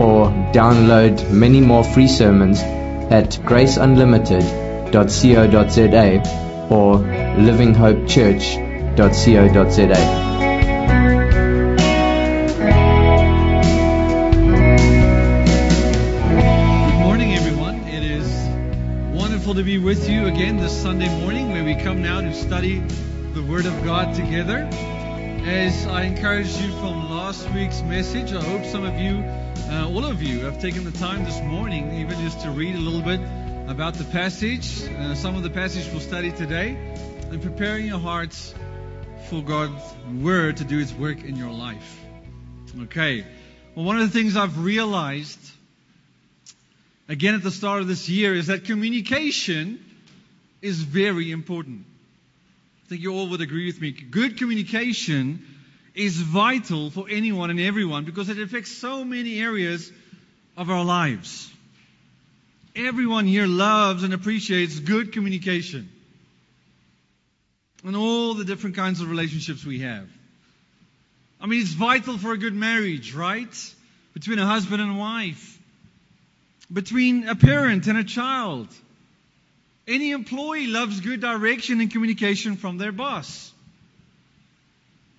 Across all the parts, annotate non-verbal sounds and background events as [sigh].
or download many more free sermons at graceunlimited.co.za or livinghopechurch.co.za. Good morning, everyone. It is wonderful to be with you again this Sunday morning where we come now to study the Word of God together. As I encouraged you from last week's message, I hope some of you, uh, all of you, have taken the time this morning even just to read a little bit about the passage, uh, some of the passage we'll study today, and preparing your hearts for God's Word to do its work in your life. Okay. Well, one of the things I've realized again at the start of this year is that communication is very important. I think you all would agree with me. Good communication is vital for anyone and everyone because it affects so many areas of our lives. Everyone here loves and appreciates good communication and all the different kinds of relationships we have. I mean, it's vital for a good marriage, right? Between a husband and wife between a parent and a child. Any employee loves good direction and communication from their boss.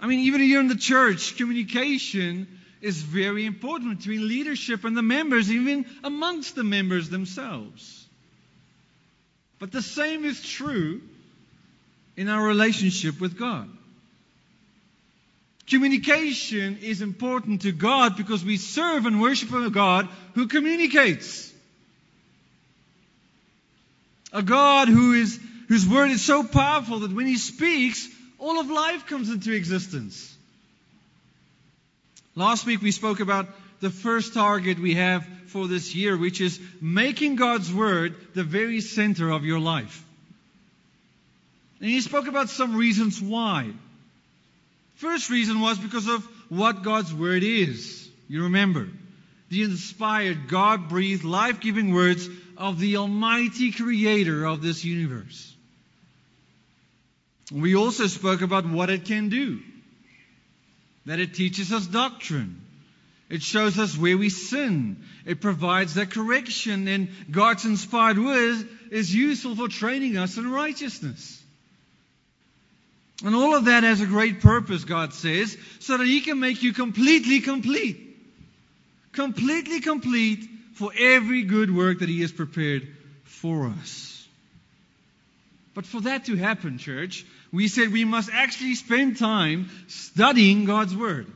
I mean, even here in the church, communication is very important between leadership and the members, even amongst the members themselves. But the same is true in our relationship with God. Communication is important to God because we serve and worship a God who communicates. A God who is, whose word is so powerful that when He speaks, all of life comes into existence. Last week we spoke about the first target we have for this year, which is making God's word the very center of your life. And He spoke about some reasons why. First reason was because of what God's Word is. You remember. The inspired, God breathed, life giving words of the Almighty Creator of this universe. We also spoke about what it can do. That it teaches us doctrine. It shows us where we sin. It provides that correction, and God's inspired word is useful for training us in righteousness. And all of that has a great purpose, God says, so that He can make you completely complete. Completely complete for every good work that He has prepared for us. But for that to happen, church, we said we must actually spend time studying God's Word.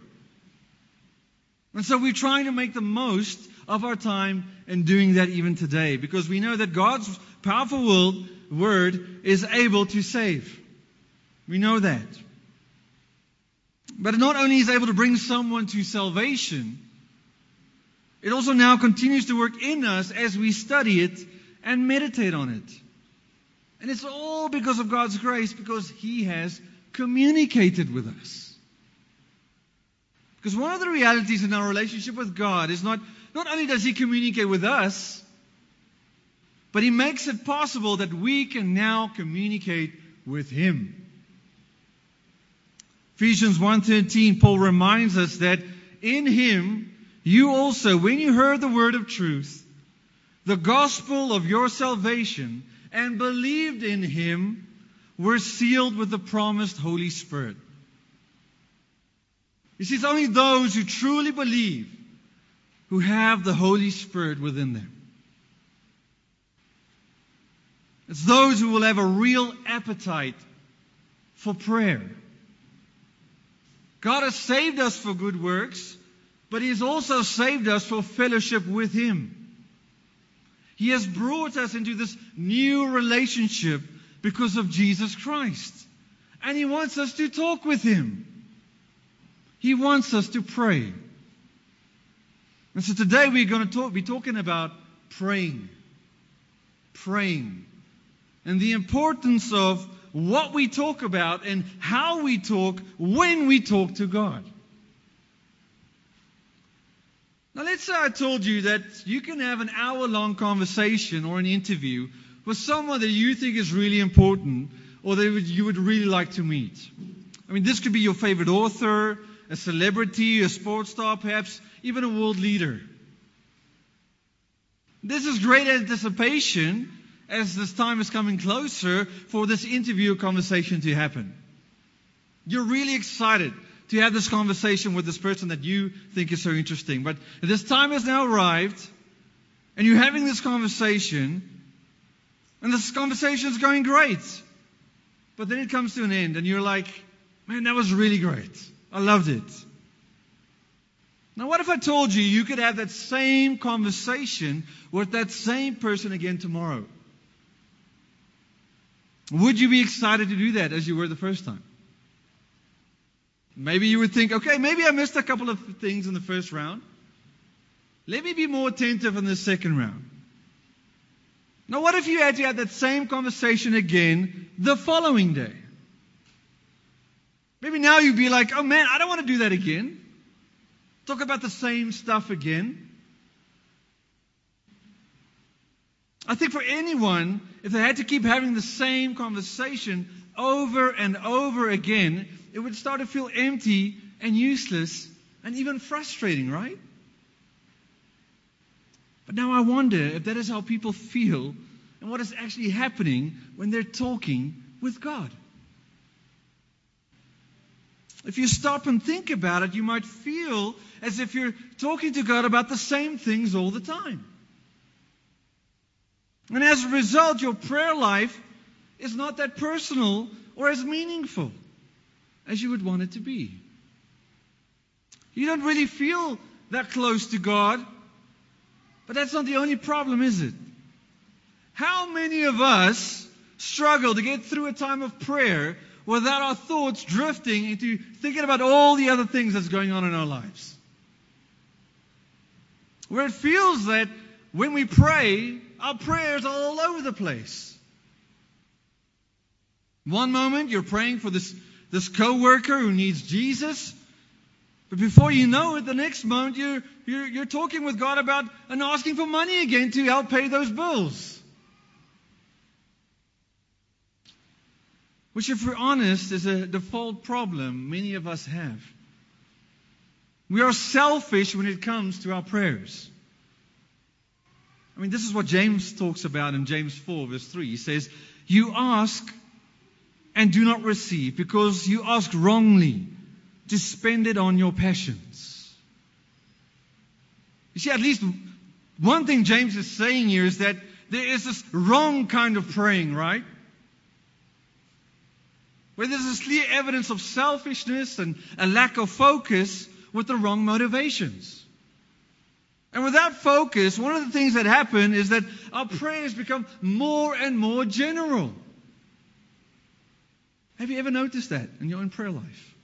And so we're trying to make the most of our time in doing that even today because we know that God's powerful Word is able to save. We know that. But it not only is able to bring someone to salvation, it also now continues to work in us as we study it and meditate on it. And it's all because of God's grace, because He has communicated with us. Because one of the realities in our relationship with God is not, not only does He communicate with us, but He makes it possible that we can now communicate with Him. Ephesians 1:13 Paul reminds us that in him you also when you heard the word of truth the gospel of your salvation and believed in him were sealed with the promised Holy Spirit. You see, it's only those who truly believe who have the Holy Spirit within them. It's those who will have a real appetite for prayer. God has saved us for good works, but He has also saved us for fellowship with Him. He has brought us into this new relationship because of Jesus Christ. And He wants us to talk with Him. He wants us to pray. And so today we're going to talk, be talking about praying. Praying. And the importance of what we talk about and how we talk when we talk to God. Now, let's say I told you that you can have an hour long conversation or an interview with someone that you think is really important or that you would really like to meet. I mean, this could be your favorite author, a celebrity, a sports star, perhaps even a world leader. This is great anticipation as this time is coming closer for this interview conversation to happen. You're really excited to have this conversation with this person that you think is so interesting. But this time has now arrived, and you're having this conversation, and this conversation is going great. But then it comes to an end, and you're like, man, that was really great. I loved it. Now, what if I told you you could have that same conversation with that same person again tomorrow? Would you be excited to do that as you were the first time? Maybe you would think, okay, maybe I missed a couple of things in the first round. Let me be more attentive in the second round. Now, what if you had to have that same conversation again the following day? Maybe now you'd be like, oh man, I don't want to do that again. Talk about the same stuff again. I think for anyone, if they had to keep having the same conversation over and over again, it would start to feel empty and useless and even frustrating, right? But now I wonder if that is how people feel and what is actually happening when they're talking with God. If you stop and think about it, you might feel as if you're talking to God about the same things all the time. And as a result, your prayer life is not that personal or as meaningful as you would want it to be. You don't really feel that close to God, but that's not the only problem, is it? How many of us struggle to get through a time of prayer without our thoughts drifting into thinking about all the other things that's going on in our lives? Where it feels that when we pray, our prayers are all over the place. One moment you're praying for this, this coworker who needs Jesus. But before you know it, the next moment you're, you're, you're talking with God about and asking for money again to help pay those bills. Which, if we're honest, is a default problem many of us have. We are selfish when it comes to our prayers. I mean, this is what James talks about in James 4, verse 3. He says, You ask and do not receive because you ask wrongly to spend it on your passions. You see, at least one thing James is saying here is that there is this wrong kind of praying, right? Where there's this clear evidence of selfishness and a lack of focus with the wrong motivations. And without focus, one of the things that happen is that our prayers become more and more general. Have you ever noticed that in your own prayer life?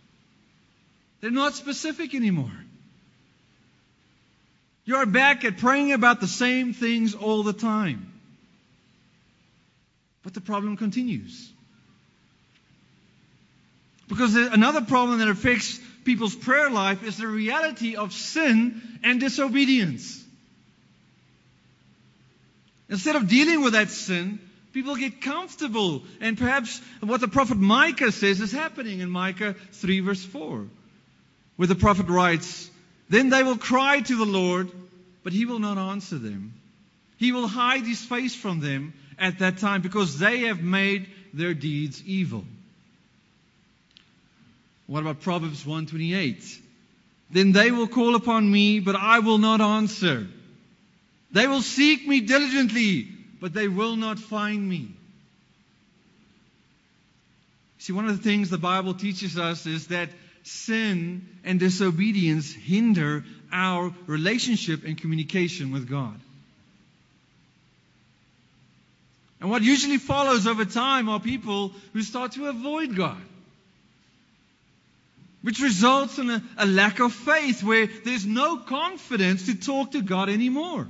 They're not specific anymore. You're back at praying about the same things all the time. But the problem continues. Because another problem that affects people's prayer life is the reality of sin and disobedience. Instead of dealing with that sin, people get comfortable. And perhaps what the prophet Micah says is happening in Micah 3, verse 4, where the prophet writes, Then they will cry to the Lord, but he will not answer them. He will hide his face from them at that time because they have made their deeds evil. What about Proverbs 128? Then they will call upon me, but I will not answer. They will seek me diligently, but they will not find me. See, one of the things the Bible teaches us is that sin and disobedience hinder our relationship and communication with God. And what usually follows over time are people who start to avoid God which results in a, a, lack of faith where there's no confidence to talk to God anymore.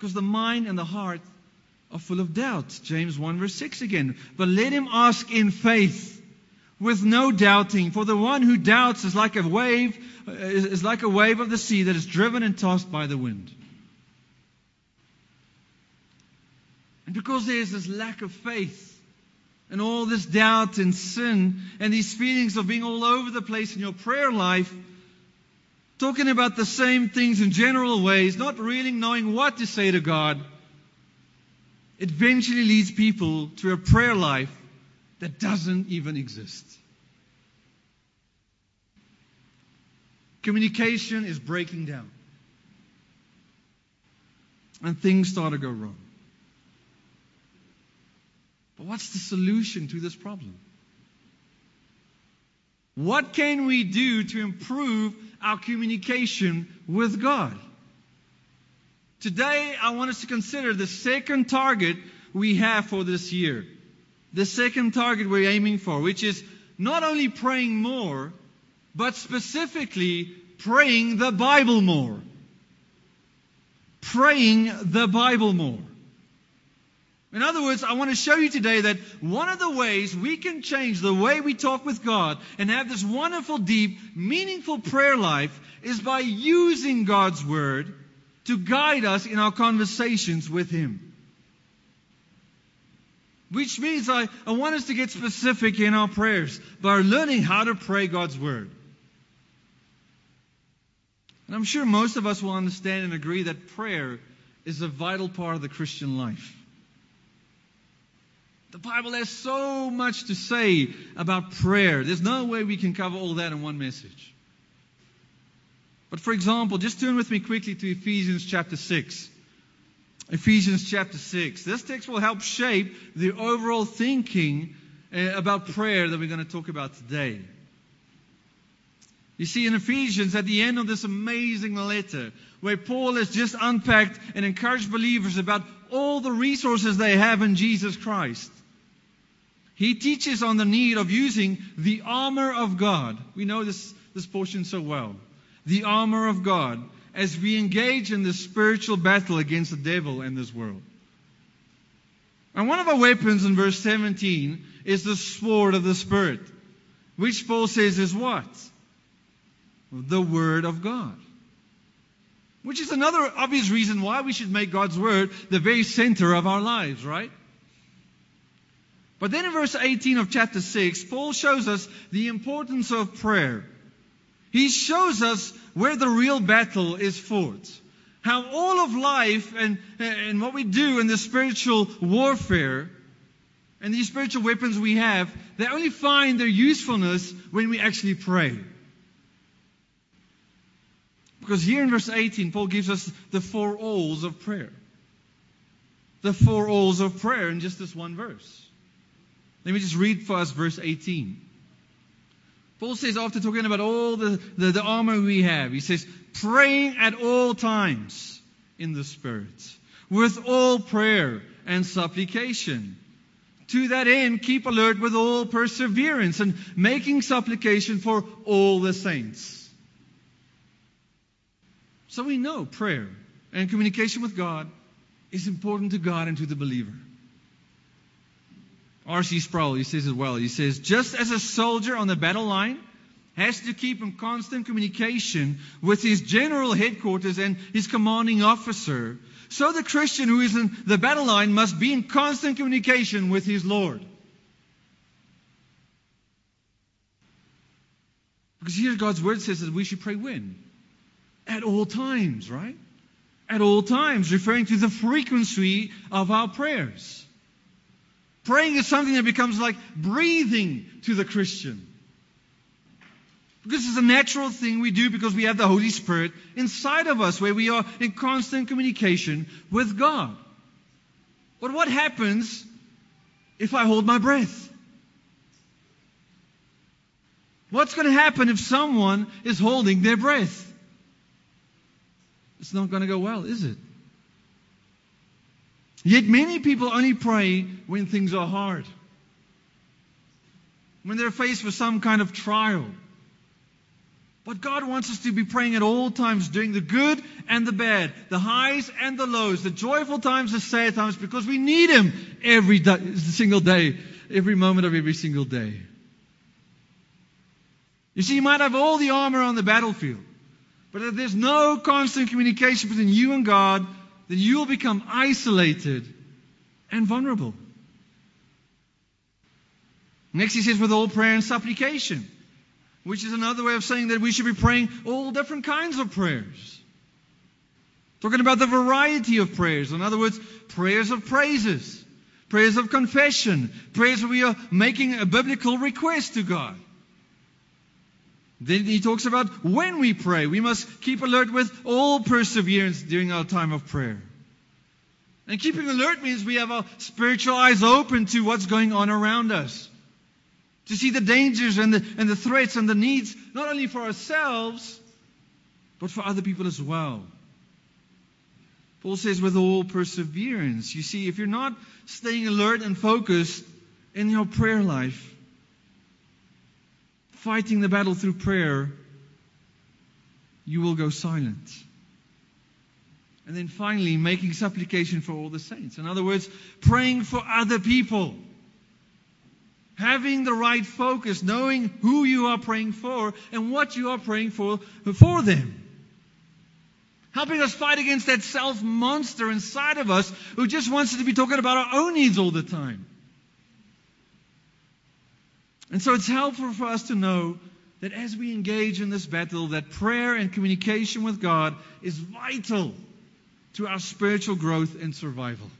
Because the mind and the heart are full of doubt. James 1 verse 6 again. But let him ask in faith with no doubting. For the one who doubts is like a wave, is like a wave of the sea that is driven and tossed by the wind. And because there's this lack of faith and all this doubt and sin and these feelings of being all over the place in your prayer life, talking about the same things in general ways, not really knowing what to say to God, eventually leads people to a prayer life that doesn't even exist. Communication is breaking down. And things start to go wrong. But what's the solution to this problem? What can we do to improve our communication with God? Today, I want us to consider the second target we have for this year. The second target we're aiming for, which is not only praying more, but specifically praying the Bible more. Praying the Bible more. In other words, I want to show you today that one of the ways we can change the way we talk with God and have this wonderful, deep, meaningful prayer life is by using God's Word to guide us in our conversations with Him. Which means I, I want us to get specific in our prayers by learning how to pray God's Word. And I'm sure most of us will understand and agree that prayer is a vital part of the Christian life. The Bible has so much to say about prayer. There's no way we can cover all that in one message. But for example, just turn with me quickly to Ephesians chapter 6. Ephesians chapter 6. This text will help shape the overall thinking uh, about prayer that we're going to talk about today. You see, in Ephesians, at the end of this amazing letter, where Paul has just unpacked and encouraged believers about all the resources they have in Jesus Christ, he teaches on the need of using the armor of God. We know this, this portion so well. The armor of God as we engage in the spiritual battle against the devil and this world. And one of our weapons in verse 17 is the sword of the Spirit, which Paul says is what? The Word of God. Which is another obvious reason why we should make God's Word the very center of our lives, right? But then in verse 18 of chapter 6, Paul shows us the importance of prayer. He shows us where the real battle is fought. How all of life and, and what we do in the spiritual warfare and these spiritual weapons we have, they only find their usefulness when we actually pray. Because here in verse 18, Paul gives us the four alls of prayer. The four alls of prayer in just this one verse. Let me just read for us verse 18. Paul says, after talking about all the, the, the, armor we have, he says, praying at all times in the Spirit, with all prayer and supplication. To that end, keep alert with all perseverance and making supplication for all the saints. So we know prayer and communication with God is important to God and to the believer. R.C. Sproul, he says as well. He says, just as a soldier on the battle line has to keep in constant communication with his general headquarters and his commanding officer, so the Christian who is in the battle line must be in constant communication with his Lord. Because here God's word says that we should pray when? At all times, right? At all times, referring to the frequency of our prayers. Praying is something that becomes like breathing to the Christian. Because it's a natural thing we do because we have the Holy Spirit inside of us where we are in constant communication with God. But what happens if I hold my breath? What's going to happen if someone is holding their breath? It's not going to go well, is it? Yet many people only pray when things are hard. When they're faced with some kind of trial. But God wants us to be praying at all times, doing the good and the bad, the highs and the lows, the joyful times, and the sad times, because we need Him every day, single day, every moment of every single day. You see, you might have all the armor on the battlefield, but if there's no constant communication between you and God, then you will become isolated and vulnerable. Next, he says, with all prayer and supplication which is another way of saying that we should be praying all different kinds of prayers. Talking about the variety of prayers. In other words, prayers of praises, prayers of confession, prayers where we are making a biblical request to God. Then he talks about when we pray, we must keep alert with all perseverance during our time of prayer. And keeping alert means we have our spiritual eyes open to what's going on around us to see the dangers and the, and the threats and the needs, not only for ourselves, but for other people as well. Paul says, with all perseverance. You see, if you're not staying alert and focused in your prayer life, fighting the battle through prayer, you will go silent. And then finally, making supplication for all the saints. In other words, praying for other people having the right focus, knowing who you are praying for and what you are praying for for them. Helping us fight against that self monster inside of us who just wants us to be talking about our own needs all the time. And so it's helpful for us to know that as we engage in this battle, that prayer and communication with God is vital to our spiritual growth and survival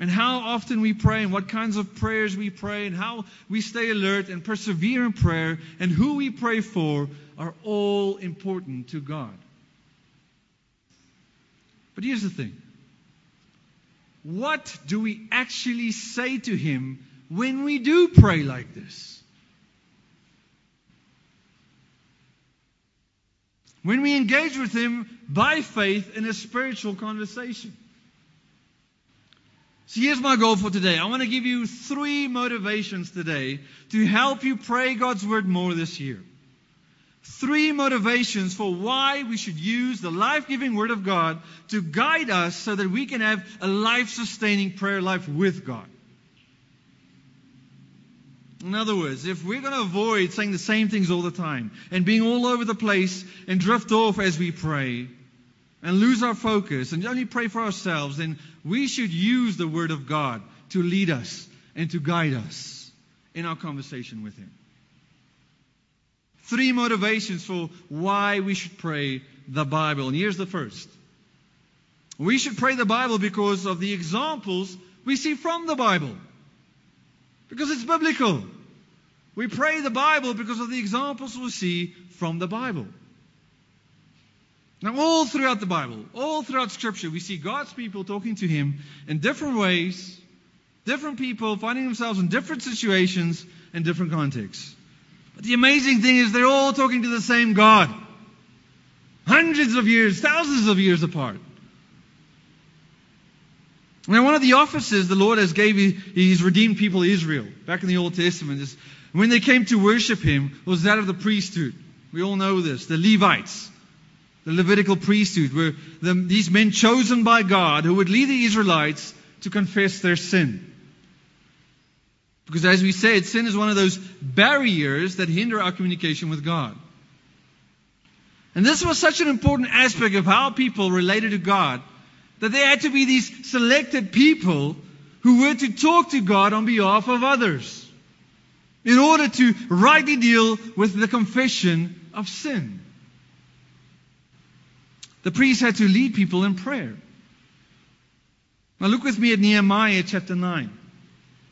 and how often we pray and what kinds of prayers we pray and how we stay alert and persevere in prayer and who we pray for are all important to God. But here's the thing what do we actually say to Him when we do pray like this? When we engage with Him by faith in a spiritual conversation. So here's my goal for today. I want to give you three motivations today to help you pray God's Word more this year. Three motivations for why we should use the life giving Word of God to guide us so that we can have a life sustaining prayer life with God. In other words, if we're going to avoid saying the same things all the time and being all over the place and drift off as we pray, and lose our focus and only pray for ourselves, then we should use the Word of God to lead us and to guide us in our conversation with Him. Three motivations for why we should pray the Bible. And here's the first. We should pray the Bible because of the examples we see from the Bible. Because it's biblical. We pray the Bible because of the examples we see from the Bible. Now, all throughout the Bible, all throughout Scripture, we see God's people talking to Him in different ways, different people finding themselves in different situations and different contexts. But the amazing thing is they're all talking to the same God. Hundreds of years, thousands of years apart. Now, one of the offices the Lord has gave His redeemed people Israel back in the Old Testament is when they came to worship Him was that of the priesthood. We all know this, the Levites the Levitical priesthood, were the, these men chosen by God who would lead the Israelites to confess their sin. Because as we said, sin is one of those barriers that hinder our communication with God. And this was such an important aspect of how people related to God that there had to be these selected people who were to talk to God on behalf of others in order to rightly deal with the confession of sin. The priest had to lead people in prayer. Now look with me at Nehemiah chapter 9.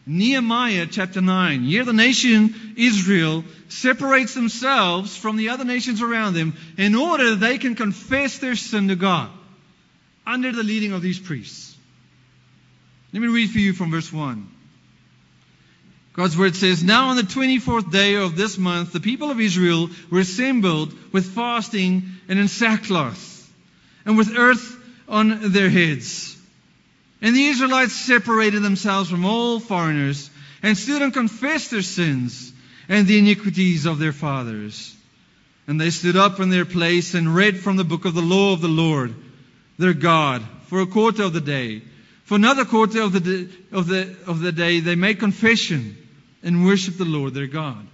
Nehemiah chapter 9. Here the nation Israel separates themselves from the other nations around them in order that they can confess their sin to God under the leading of these priests. Let me read for you from verse 1. God's word says, Now on the 24th day of this month, the people of Israel were assembled with fasting and in sackcloth and with earth on their heads. And the Israelites separated themselves from all foreigners and stood and confessed their sins and the iniquities of their fathers. And they stood up in their place and read from the book of the law of the Lord, their God, for a quarter of the day. For another quarter of the, day, of the, of the day, they make confession and worship the Lord, their God.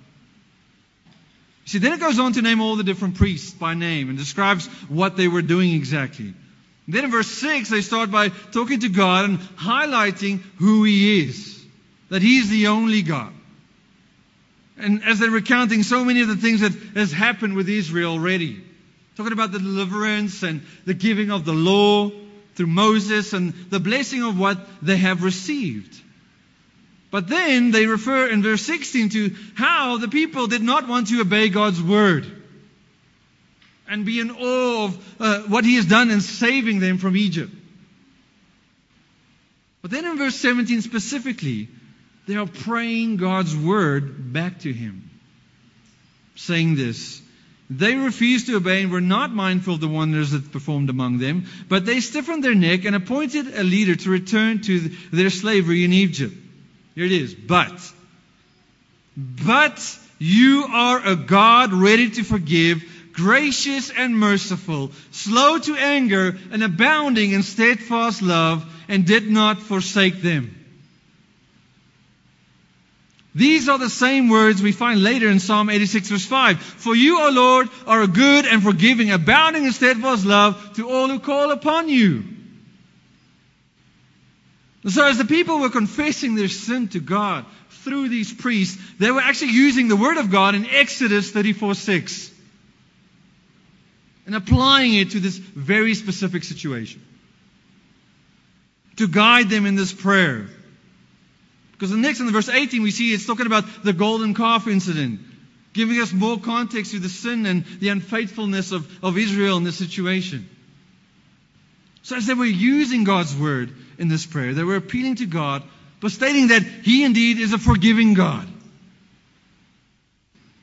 See, then it goes on to name all the different priests by name and describes what they were doing exactly. Then in verse 6, they start by talking to God and highlighting who He is. That He's the only God. And as they're recounting so many of the things that has happened with Israel already, talking about the deliverance and the giving of the law through Moses and the blessing of what they have received. But then they refer in verse 16 to how the people did not want to obey God's word and be in awe of uh, what he has done in saving them from Egypt. But then in verse 17 specifically, they are praying God's word back to him, saying this. They refused to obey and were not mindful of the wonders that performed among them, but they stiffened their neck and appointed a leader to return to their slavery in Egypt. Here it is. But, but you are a God ready to forgive, gracious and merciful, slow to anger, and abounding in steadfast love, and did not forsake them. These are the same words we find later in Psalm 86 verse 5. For you, O Lord, are a good and forgiving, abounding in steadfast love to all who call upon you. So as the people were confessing their sin to God through these priests, they were actually using the word of God in Exodus 34 6 and applying it to this very specific situation. To guide them in this prayer. Because the next in verse 18 we see it's talking about the golden calf incident, giving us more context to the sin and the unfaithfulness of, of Israel in this situation. So as they were using God's word in this prayer, they were appealing to God, but stating that He indeed is a forgiving God.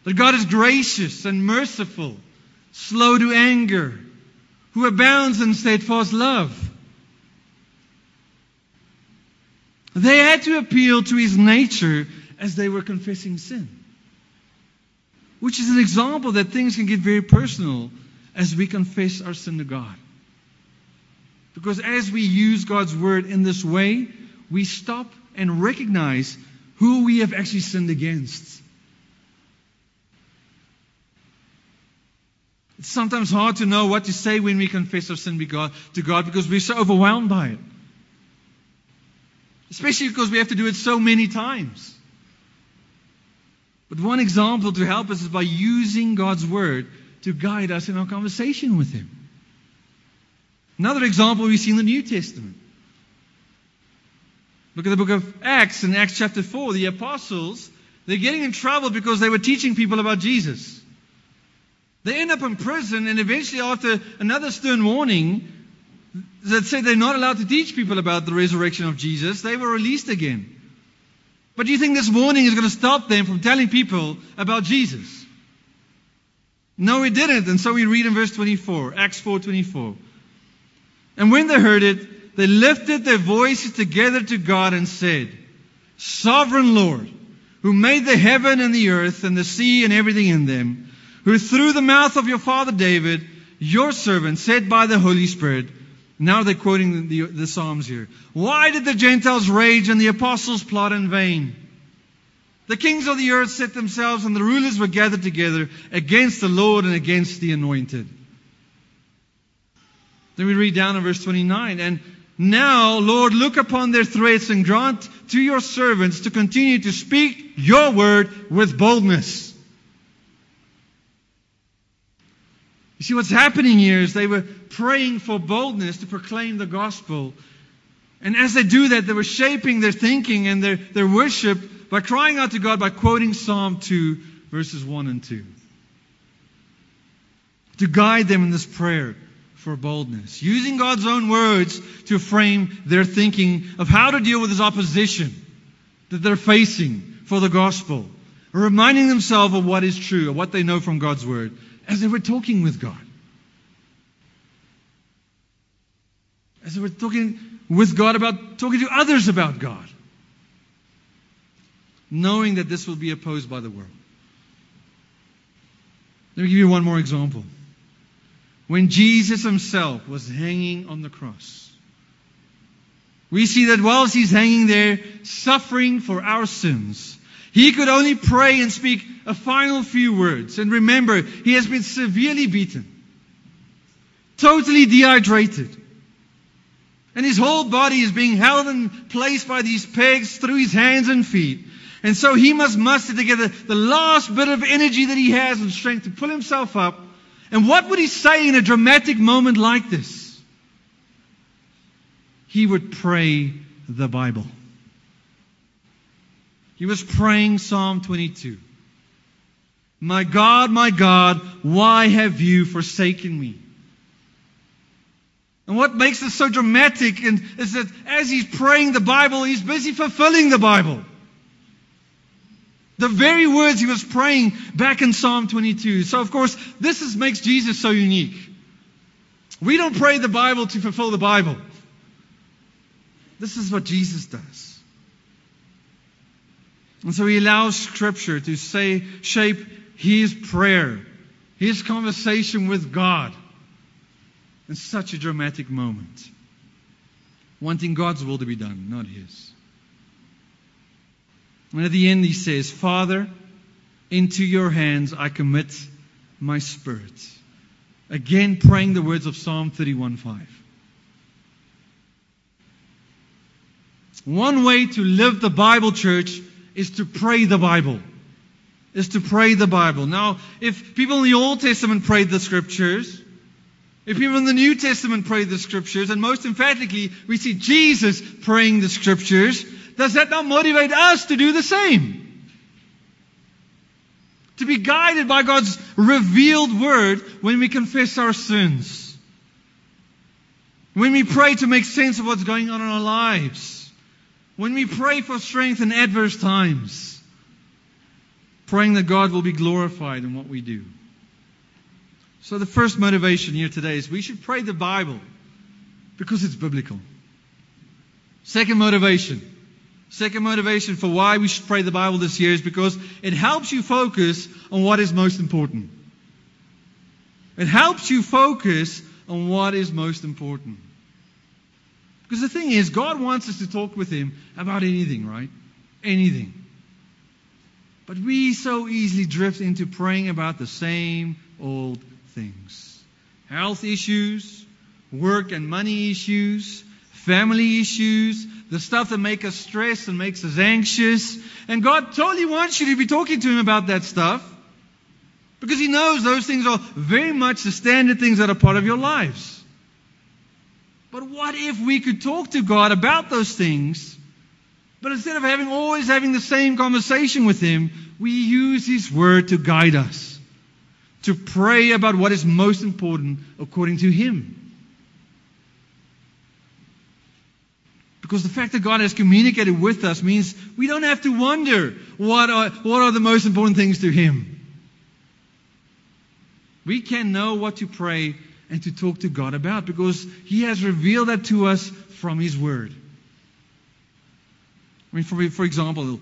That God is gracious and merciful, slow to anger, who abounds in steadfast love. They had to appeal to his nature as they were confessing sin. Which is an example that things can get very personal as we confess our sin to God. Because as we use God's word in this way, we stop and recognize who we have actually sinned against. It's sometimes hard to know what to say when we confess our sin to God because we're so overwhelmed by it. Especially because we have to do it so many times. But one example to help us is by using God's Word to guide us in our conversation with Him. Another example we see in the New Testament. Look at the book of Acts, in Acts chapter 4, the apostles, they're getting in trouble because they were teaching people about Jesus. They end up in prison, and eventually, after another stern warning, that said they're not allowed to teach people about the resurrection of Jesus, they were released again. But do you think this warning is going to stop them from telling people about Jesus? No, it didn't. And so we read in verse 24, Acts 4:24. And when they heard it, they lifted their voices together to God and said, Sovereign Lord, who made the heaven and the earth and the sea and everything in them, who through the mouth of your father David, your servant, said by the Holy Spirit, now they're quoting the, the, Psalms here. Why did the Gentiles rage and the apostles plot in vain? The kings of the earth set themselves and the rulers were gathered together against the Lord and against the anointed. Then we read down in verse 29 and now, Lord, look upon their threats and grant to your servants to continue to speak your word with boldness. You see, what's happening here is they were praying for boldness to proclaim the gospel. And as they do that, they were shaping their thinking and their, their worship by crying out to God by quoting Psalm 2, verses 1 and 2. To guide them in this prayer for boldness. Using God's own words to frame their thinking of how to deal with this opposition that they're facing for the gospel. Reminding themselves of what is true, of what they know from God's word as they were talking with God. As they were talking with God about talking to others about God. Knowing that this will be opposed by the world. Let me give you one more example. When Jesus himself was hanging on the cross, we see that whilst he's hanging there, suffering for our sins, he could only pray and speak a final few words. And remember, he has been severely beaten, totally dehydrated. And his whole body is being held in place by these pegs through his hands and feet. And so he must muster together the last bit of energy that he has and strength to pull himself up. And what would he say in a dramatic moment like this? He would pray the Bible. He was praying Psalm 22. My God, my God, why have you forsaken me? And what makes this so dramatic is that as he's praying the Bible, he's busy fulfilling the Bible. The very words he was praying back in Psalm 22. So, of course, this is, makes Jesus so unique. We don't pray the Bible to fulfill the Bible. This is what Jesus does. And so he allows Scripture to say, shape his prayer, his conversation with God in such a dramatic moment. Wanting God's will to be done, not his. And at the end, he says, Father, into your hands I commit my spirit. Again, praying the words of Psalm 31:5. One way to live the Bible, church, is to pray the Bible. Is to pray the Bible. Now, if people in the Old Testament prayed the scriptures, if people in the New Testament prayed the scriptures, and most emphatically, we see Jesus praying the scriptures, does that not motivate us to do the same? To be guided by God's revealed word when we confess our sins. When we pray to make sense of what's going on in our lives. When we pray for strength in adverse times. Praying that God will be glorified in what we do. So the first motivation here today is we should pray the Bible because it's biblical. Second motivation Second motivation for why we should pray the Bible this year is because it helps you focus on what is most important. It helps you focus on what is most important. Because the thing is, God wants us to talk with Him about anything, right? Anything. But we so easily drift into praying about the same old things health issues, work and money issues, family issues, the stuff that make us stressed and makes us anxious. And God totally wants you to be talking to Him about that stuff because He knows those things are very much the standard things that are part of your lives. But what if we could talk to God about those things, but instead of having always having the same conversation with Him, we use His Word to guide us, to pray about what is most important according to Him. Because the fact that God has communicated with us means we don't have to wonder what are, what are the most important things to Him. We can know what to pray and to talk to God about because He has revealed that to us from His Word. I mean, for, for example,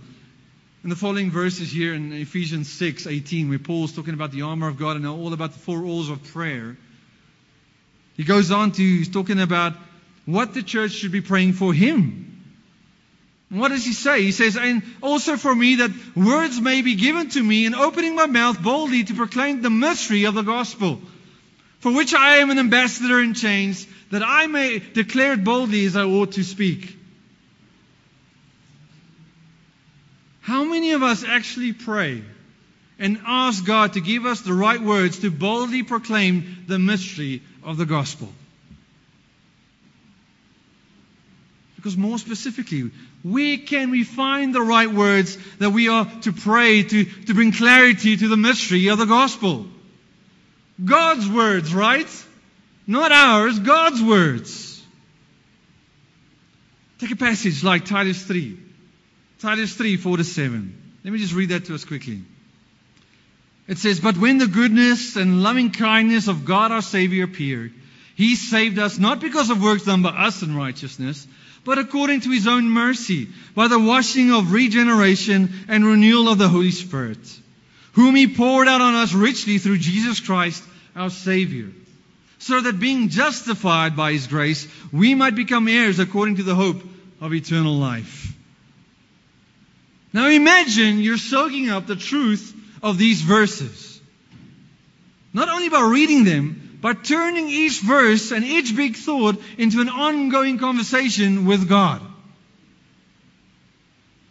in the following verses here in Ephesians 6 18, where Paul's talking about the armor of God and all about the four rules of prayer, he goes on to, he's talking about what the church should be praying for him. What does he say? He says, and also for me that words may be given to me in opening my mouth boldly to proclaim the mystery of the gospel, for which I am an ambassador in chains, that I may declare it boldly as I ought to speak. How many of us actually pray and ask God to give us the right words to boldly proclaim the mystery of the gospel? Because more specifically, where can we find the right words that we are to pray to, to bring clarity to the mystery of the gospel? God's words, right? Not ours, God's words. Take a passage like Titus 3. Titus 3, 4 to 7. Let me just read that to us quickly. It says, But when the goodness and loving kindness of God our Savior appeared, He saved us not because of works done by us in righteousness, but according to his own mercy, by the washing of regeneration and renewal of the Holy Spirit, whom he poured out on us richly through Jesus Christ, our Savior, so that being justified by his grace, we might become heirs according to the hope of eternal life. Now imagine you're soaking up the truth of these verses. Not only by reading them, but turning each verse and each big thought into an ongoing conversation with God.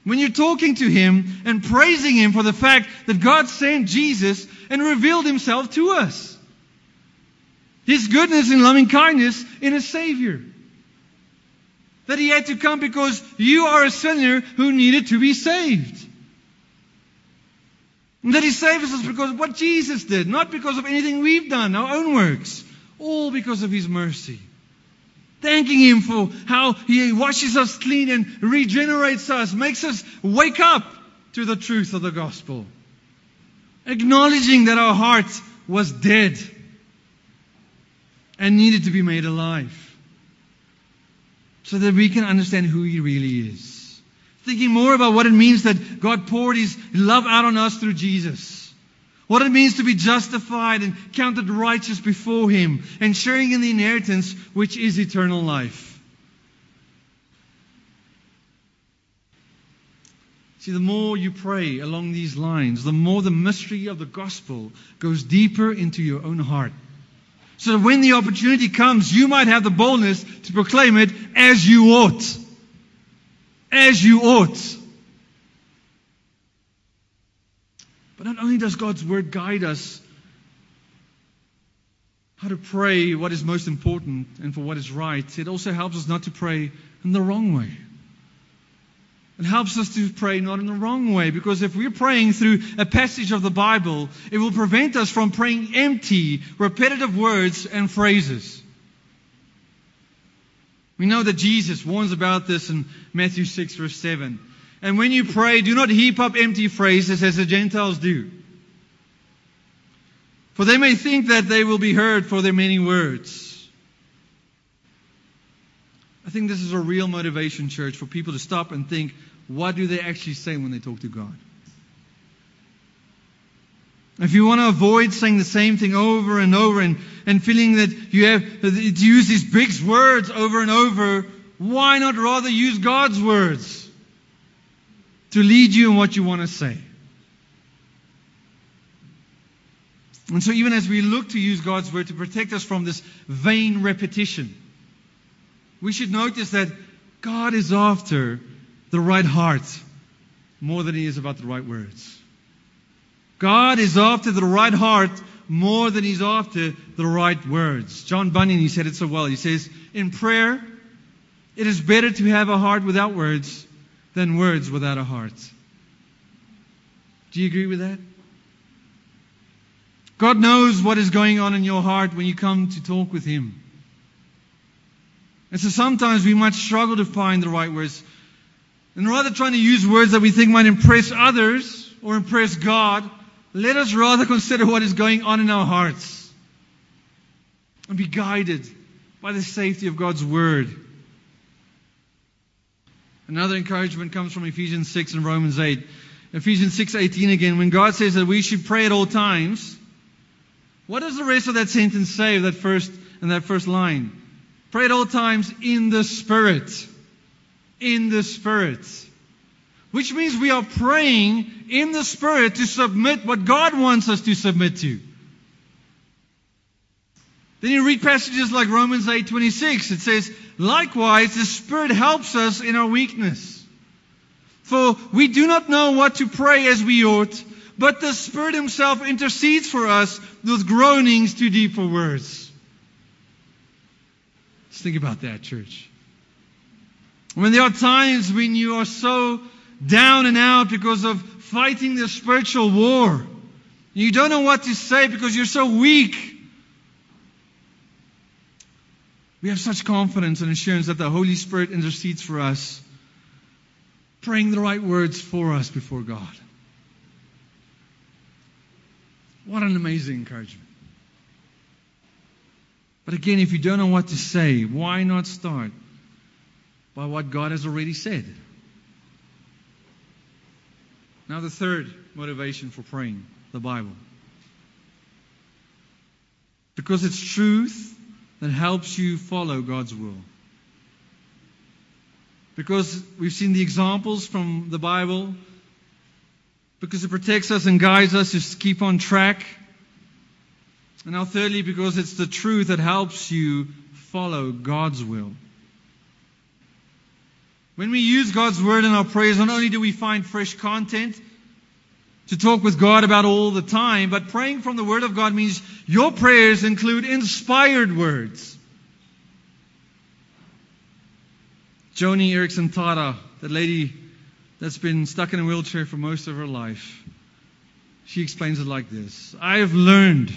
When you're talking to Him and praising Him for the fact that God sent Jesus and revealed Himself to us. His goodness and loving kindness in a Savior. That He had to come because you are a sinner who needed to be saved. And that He saves us because of what Jesus did, not because of anything we've done, our own works. All because of His mercy. Thanking Him for how He washes us clean and regenerates us, makes us wake up to the truth of the gospel. Acknowledging that our heart was dead and needed to be made alive. So that we can understand who He really is. Thinking more about what it means that God poured His love out on us through Jesus. What it means to be justified and counted righteous before Him and sharing in the inheritance which is eternal life. See, the more you pray along these lines, the more the mystery of the gospel goes deeper into your own heart. So that when the opportunity comes, you might have the boldness to proclaim it as you ought. As you ought. But not only does God's Word guide us how to pray what is most important and for what is right, it also helps us not to pray in the wrong way. It helps us to pray not in the wrong way because if we're praying through a passage of the Bible, it will prevent us from praying empty, repetitive words and phrases. We know that Jesus warns about this in Matthew 6, verse 7. And when you pray, do not heap up empty phrases as the Gentiles do. For they may think that they will be heard for their many words. I think this is a real motivation, church, for people to stop and think, what do they actually say when they talk to God? If you want to avoid saying the same thing over and over and, and feeling that you have to use these big words over and over, why not rather use God's words? To lead you in what you want to say. And so, even as we look to use God's word to protect us from this vain repetition, we should notice that God is after the right heart more than He is about the right words. God is after the right heart more than He's after the right words. John Bunyan, he said it so well. He says, In prayer, it is better to have a heart without words than words without a heart. Do you agree with that? God knows what is going on in your heart when you come to talk with Him. And so sometimes we might struggle to find the right words. And rather trying to use words that we think might impress others or impress God, let us rather consider what is going on in our hearts and be guided by the safety of God's Word. Another encouragement comes from Ephesians 6 and Romans 8. Ephesians 6:18 again, when God says that we should pray at all times, what does the rest of that sentence say, that first and that first line? Pray at all times in the Spirit. In the Spirit. Which means we are praying in the Spirit to submit what God wants us to submit to. Then you read passages like Romans 8:26. It says, "Likewise, the Spirit helps us in our weakness. For we do not know what to pray as we ought, but the Spirit himself intercedes for us with groanings too deep for words." Let's think about that, church. When there are times when you are so down and out because of fighting the spiritual war, you don't know what to say because you're so weak. We have such confidence and assurance that the Holy Spirit intercedes for us, praying the right words for us before God. What an amazing encouragement. But again, if you don't know what to say, why not start by what God has already said? Now, the third motivation for praying the Bible. Because it's truth that helps you follow God's will. Because we've seen the examples from the Bible. Because it protects us and guides us to keep on track. And now, thirdly, because it's the truth that helps you follow God's will. When we use God's word in our prayers, not only do we find fresh content to talk with God about all the time, but praying from the word of God means your prayers include inspired words. Joni Eareckson Tada, that lady that's been stuck in a wheelchair for most of her life, she explains it like this I have learned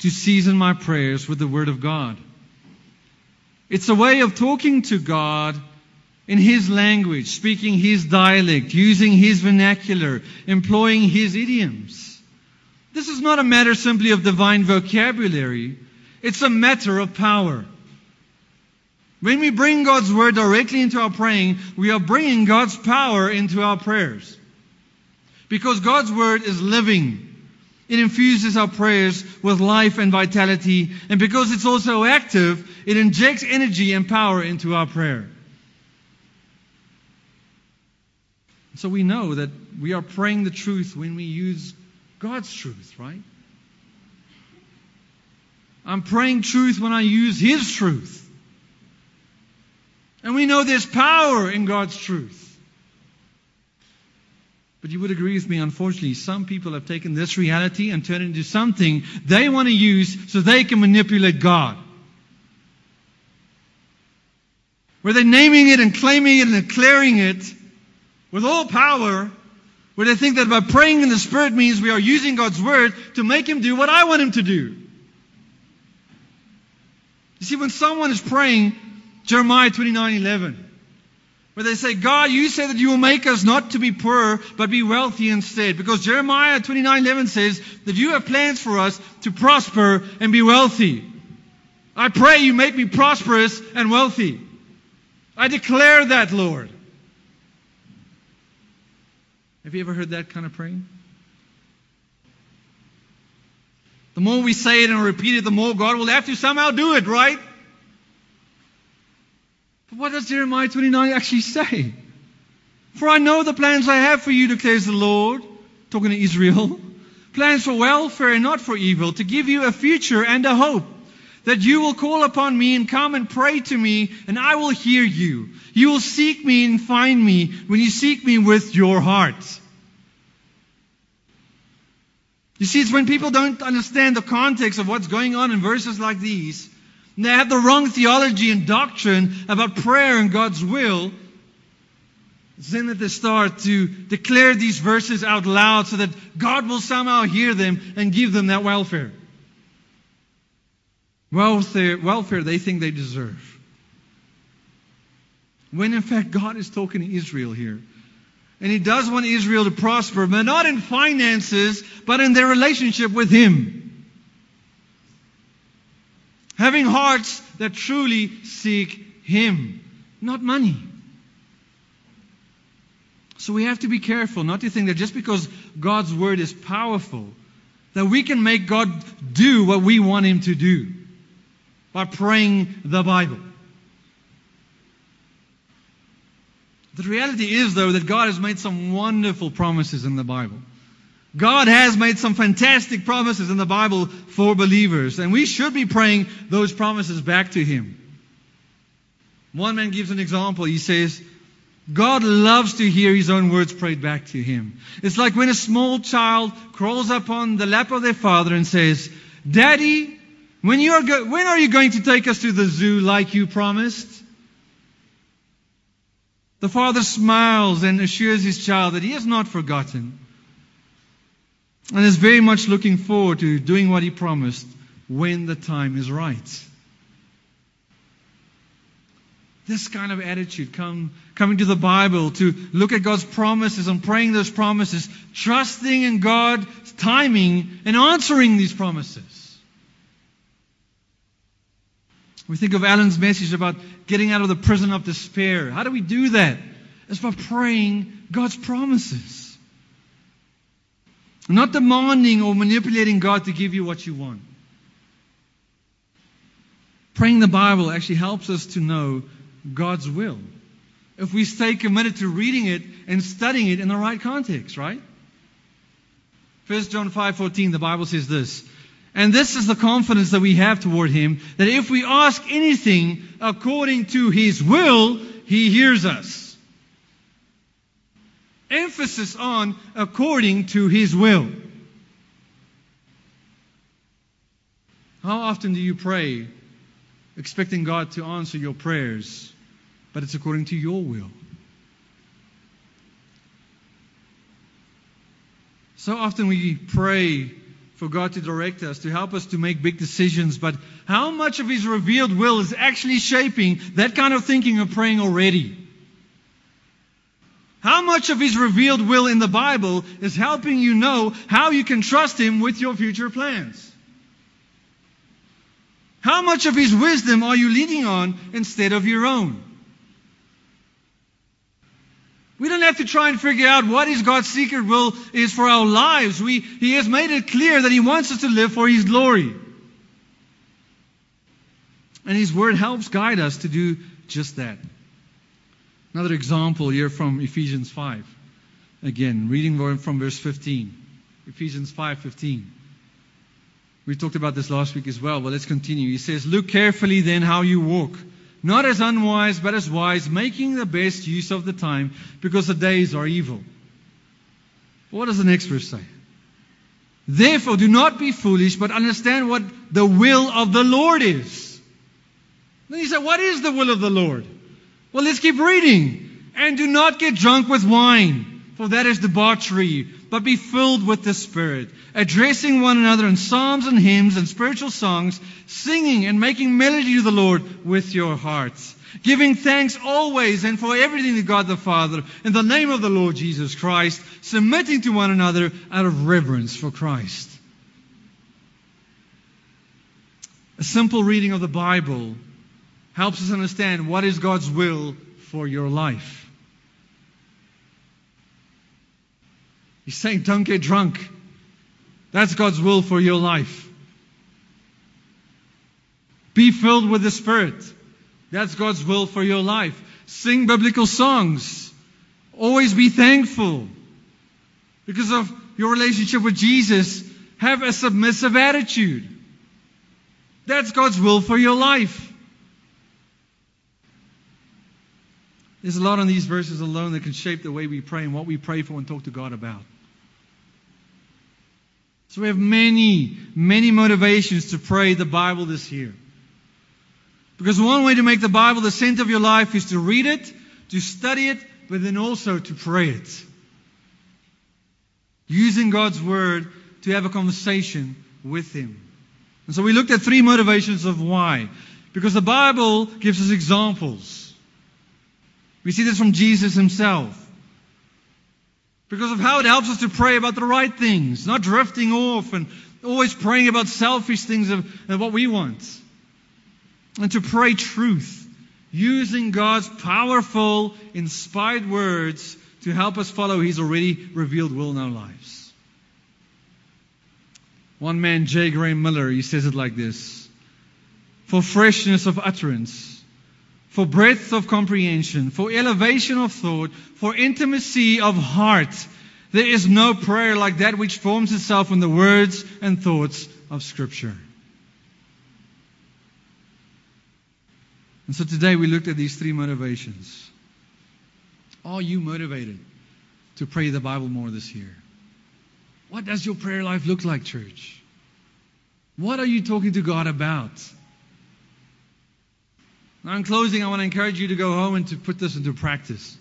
to season my prayers with the Word of God. It's a way of talking to God in His language, speaking His dialect, using His vernacular, employing His idioms. This is not a matter simply of divine vocabulary, it's a matter of power. When we bring God's Word directly into our praying, we are bringing God's power into our prayers. Because God's Word is living. It infuses our prayers with life and vitality. And because it's also active, it injects energy and power into our prayer. So we know that we are praying the truth when we use God's truth, right? I'm praying truth when I use His truth. And we know there's power in God's truth. But you would agree with me, unfortunately, some people have taken this reality and turned it into something they want to use so they can manipulate God. Where they're naming it and claiming it and declaring it with all power, where they think that by praying in the Spirit means we are using God's Word to make Him do what I want Him to do. You see, when someone is praying Jeremiah 29:11, where they say, God, you say that you will make us not to be poor, but be wealthy instead. Because Jeremiah 29:11 says that you have plans for us to prosper and be wealthy. I pray you make me prosperous and wealthy. I declare that, Lord. Have you ever heard that kind of praying? The more we say it and repeat it, the more God will have to somehow do it, right? But what does Jeremiah 29 actually say? For I know the plans I have for you, declares the Lord, talking to Israel. [laughs] Plans for welfare and not for evil, to give you a future and a hope. That you will call upon me and come and pray to me, and I will hear you. You will seek me and find me when you seek me with your heart. You see, it's when people don't understand the context of what's going on in verses like these and they have the wrong theology and doctrine about prayer and God's will, it's then that they start to declare these verses out loud so that God will somehow hear them and give them that welfare. Welfare, welfare they think they deserve. When in fact God is talking to Israel here. And He does want Israel to prosper, but not in finances, but in their relationship with Him having hearts that truly seek Him, not money. So we have to be careful not to think that just because God's Word is powerful, that we can make God do what we want Him to do by praying the Bible. The reality is, though, that God has made some wonderful promises in the Bible. God has made some fantastic promises in the Bible for believers, and we should be praying those promises back to Him. One man gives an example. He says, God loves to hear his own words prayed back to him. It's like when a small child crawls up on the lap of their father and says, Daddy, when, you are go- when are you going to take us to the zoo like you promised? The father smiles and assures his child that he has not forgotten and is very much looking forward to doing what he promised when the time is right. This kind of attitude, come, coming to the Bible to look at God's promises and praying those promises, trusting in God's timing and answering these promises. We think of Alan's message about getting out of the prison of despair. How do we do that? It's by praying God's promises. Not demanding or manipulating God to give you what you want. Praying the Bible actually helps us to know God's will. If we stay committed to reading it and studying it in the right context, right? 1 John 5:14 the Bible says this, and this is the confidence that we have toward him that if we ask anything according to his will, he hears us. Emphasis on according to his will. How often do you pray expecting God to answer your prayers, but it's according to your will? So often we pray for God to direct us, to help us to make big decisions, but how much of His revealed will is actually shaping that kind of thinking of praying already? How much of His revealed will in the Bible is helping you know how you can trust Him with your future plans? How much of His wisdom are you leaning on instead of your own? We don't have to try and figure out what is God's secret will is for our lives. We, he has made it clear that He wants us to live for His glory. And His Word helps guide us to do just that. Another example here from Ephesians 5. Again, reading from verse 15. Ephesians 5:15. We talked about this last week as well, but let's continue. He says, Look carefully then how you walk not as unwise, but as wise, making the best use of the time, because the days are evil. What does the next verse say? Therefore, do not be foolish, but understand what the will of the Lord is. Then you say, What is the will of the Lord? Well, let's keep reading. And do not get drunk with wine, for that is debauchery but be filled with the Spirit, addressing one another in psalms and hymns and spiritual songs, singing and making melody to the Lord with your hearts, giving thanks always and for everything to God the Father, in the name of the Lord Jesus Christ, submitting to one another out of reverence for Christ. A simple reading of the Bible helps us understand what is God's will for your life. He's saying, don't get drunk. That's God's will for your life. Be filled with the Spirit. That's God's will for your life. Sing biblical songs. Always be thankful. Because of your relationship with Jesus, have a submissive attitude. That's God's will for your life. There's a lot in these verses alone that can shape the way we pray and what we pray for and talk to God about. So we have many, many motivations to pray the Bible this year. Because one way to make the Bible the center of your life is to read it, to study it, but then also to pray it. Using God's Word to have a conversation with Him. And so we looked at three motivations of why. Because the Bible gives us examples. We see this from Jesus Himself. Because of how it helps us to pray about the right things, not drifting off and always praying about selfish things of what we want. And to pray truth, using God's powerful, inspired words to help us follow His already revealed will in our lives. One man, J. Graham Miller, he says it like this For freshness of utterance, for breadth of comprehension, for elevation of thought, for intimacy of heart. There is no prayer like that which forms itself in the words and thoughts of Scripture. And so today we looked at these three motivations. Are you motivated to pray the Bible more this year? What does your prayer life look like, church? What are you talking to God about? Now, in closing, I want to encourage you to go home and to put this into practice.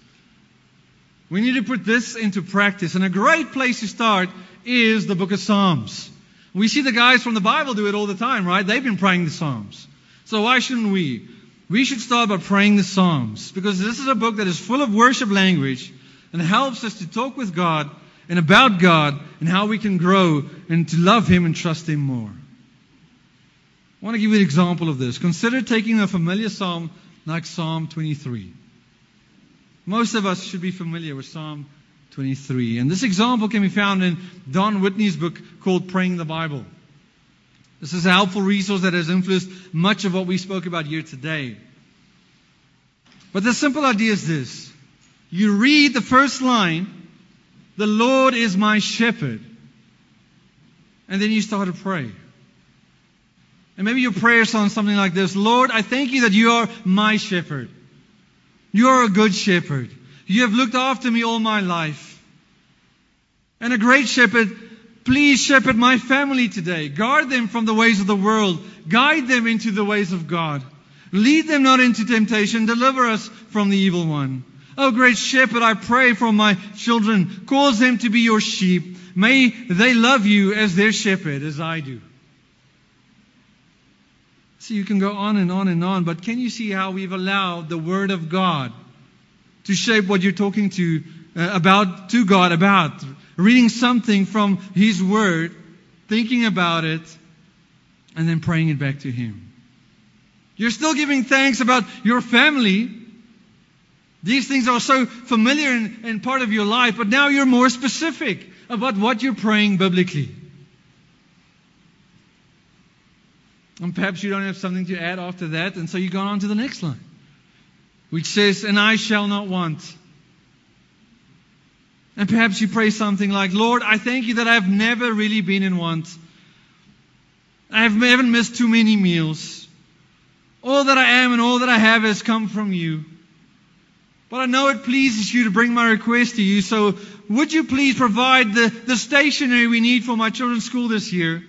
We need to put this into practice. And a great place to start is the book of Psalms. We see the guys from the Bible do it all the time, right? They've been praying the Psalms. So why shouldn't we? We should start by praying the Psalms because this is a book that is full of worship language and helps us to talk with God and about God and how we can grow and to love Him and trust Him more. I want to give you an example of this. Consider taking a familiar psalm like Psalm 23. Most of us should be familiar with Psalm 23. And this example can be found in Don Whitney's book called Praying the Bible. This is a helpful resource that has influenced much of what we spoke about here today. But the simple idea is this. You read the first line, the Lord is my shepherd. And then you start to pray. And maybe your prayer sounds something like this Lord, I thank you that you are my shepherd. You are a good shepherd. You have looked after me all my life. And a great shepherd, please shepherd my family today. Guard them from the ways of the world. Guide them into the ways of God. Lead them not into temptation. Deliver us from the evil one. Oh, great shepherd, I pray for my children. Cause them to be your sheep. May they love you as their shepherd, as I do. So you can go on and on and on, but can you see how we've allowed the Word of God to shape what you're talking to uh, about to God about reading something from His Word, thinking about it, and then praying it back to Him. You're still giving thanks about your family. These things are so familiar and, and part of your life, but now you're more specific about what you're praying biblically. And perhaps you don't have something to add after that, and so you go on to the next line, which says, And I shall not want. And perhaps you pray something like, Lord, I thank you that I've never really been in want. I haven't missed too many meals. All that I am and all that I have has come from you. But I know it pleases you to bring my request to you, so would you please provide the, the stationery we need for my children's school this year?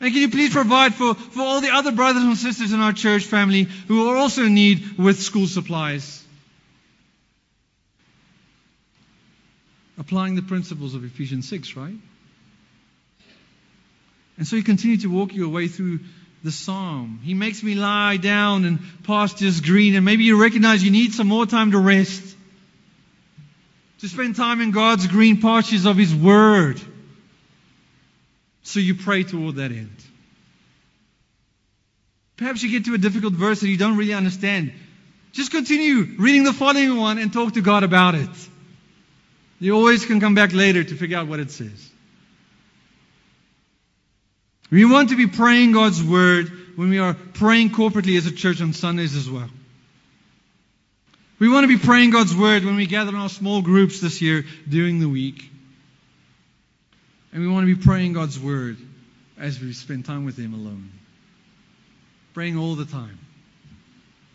And can you please provide for, for all the other brothers and sisters in our church family who are also in need with school supplies? Applying the principles of Ephesians 6, right? And so you continue to walk your way through the psalm. He makes me lie down in pastures green, and maybe you recognize you need some more time to rest. To spend time in God's green pastures of His Word. So you pray toward that end. Perhaps you get to a difficult verse that you don't really understand. Just continue reading the following one and talk to God about it. You always can come back later to figure out what it says. We want to be praying God's word when we are praying corporately as a church on Sundays as well. We want to be praying God's word when we gather in our small groups this year during the week. And we want to be praying God's word as we spend time with Him alone. Praying all the time.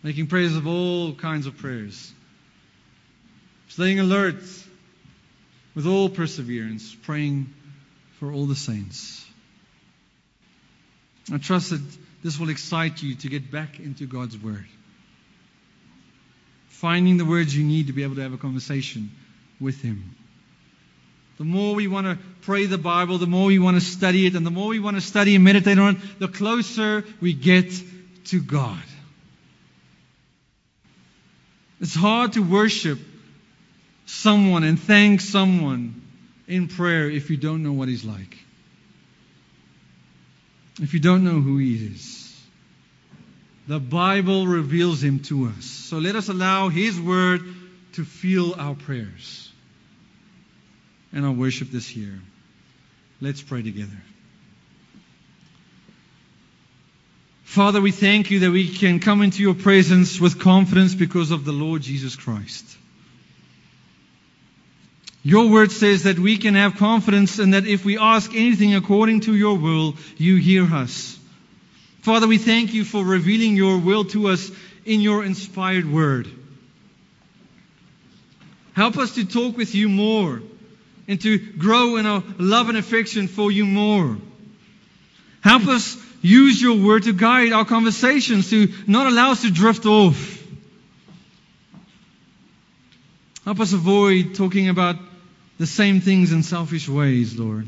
Making prayers of all kinds of prayers. Staying alert with all perseverance. Praying for all the saints. I trust that this will excite you to get back into God's Word. Finding the words you need to be able to have a conversation with Him. The more we want to pray the Bible, the more we want to study it, and the more we want to study and meditate on it, the closer we get to God. It's hard to worship someone and thank someone in prayer if you don't know what He's like. If you don't know who He is. The Bible reveals Him to us. So let us allow His Word to fill our prayers and our worship this year. Let's pray together. Father, we thank you that we can come into your presence with confidence because of the Lord Jesus Christ. Your word says that we can have confidence and that if we ask anything according to your will, you hear us. Father, we thank you for revealing your will to us in your inspired word. Help us to talk with you more and to grow in our love and affection for you more. Help us use your word to guide our conversations, to not allow us to drift off. Help us avoid talking about the same things in selfish ways, Lord.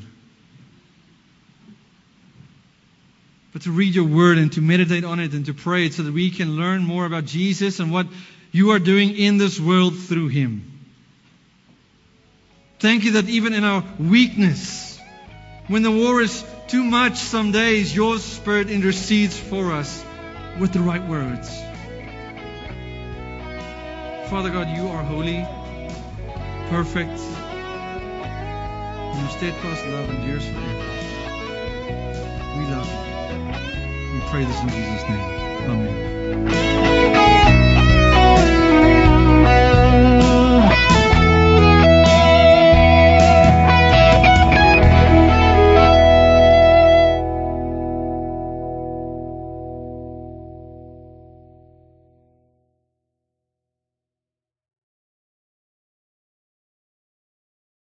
But to read your word and to meditate on it and to pray it so that we can learn more about Jesus and what you are doing in this world through him. Thank you that even in our weakness, when the war is too much some days, your Spirit intercedes for us with the right words. Father God, you are holy. perfect. and Your steadfast love endures forever. We love you. We pray this in Jesus' name. Amen.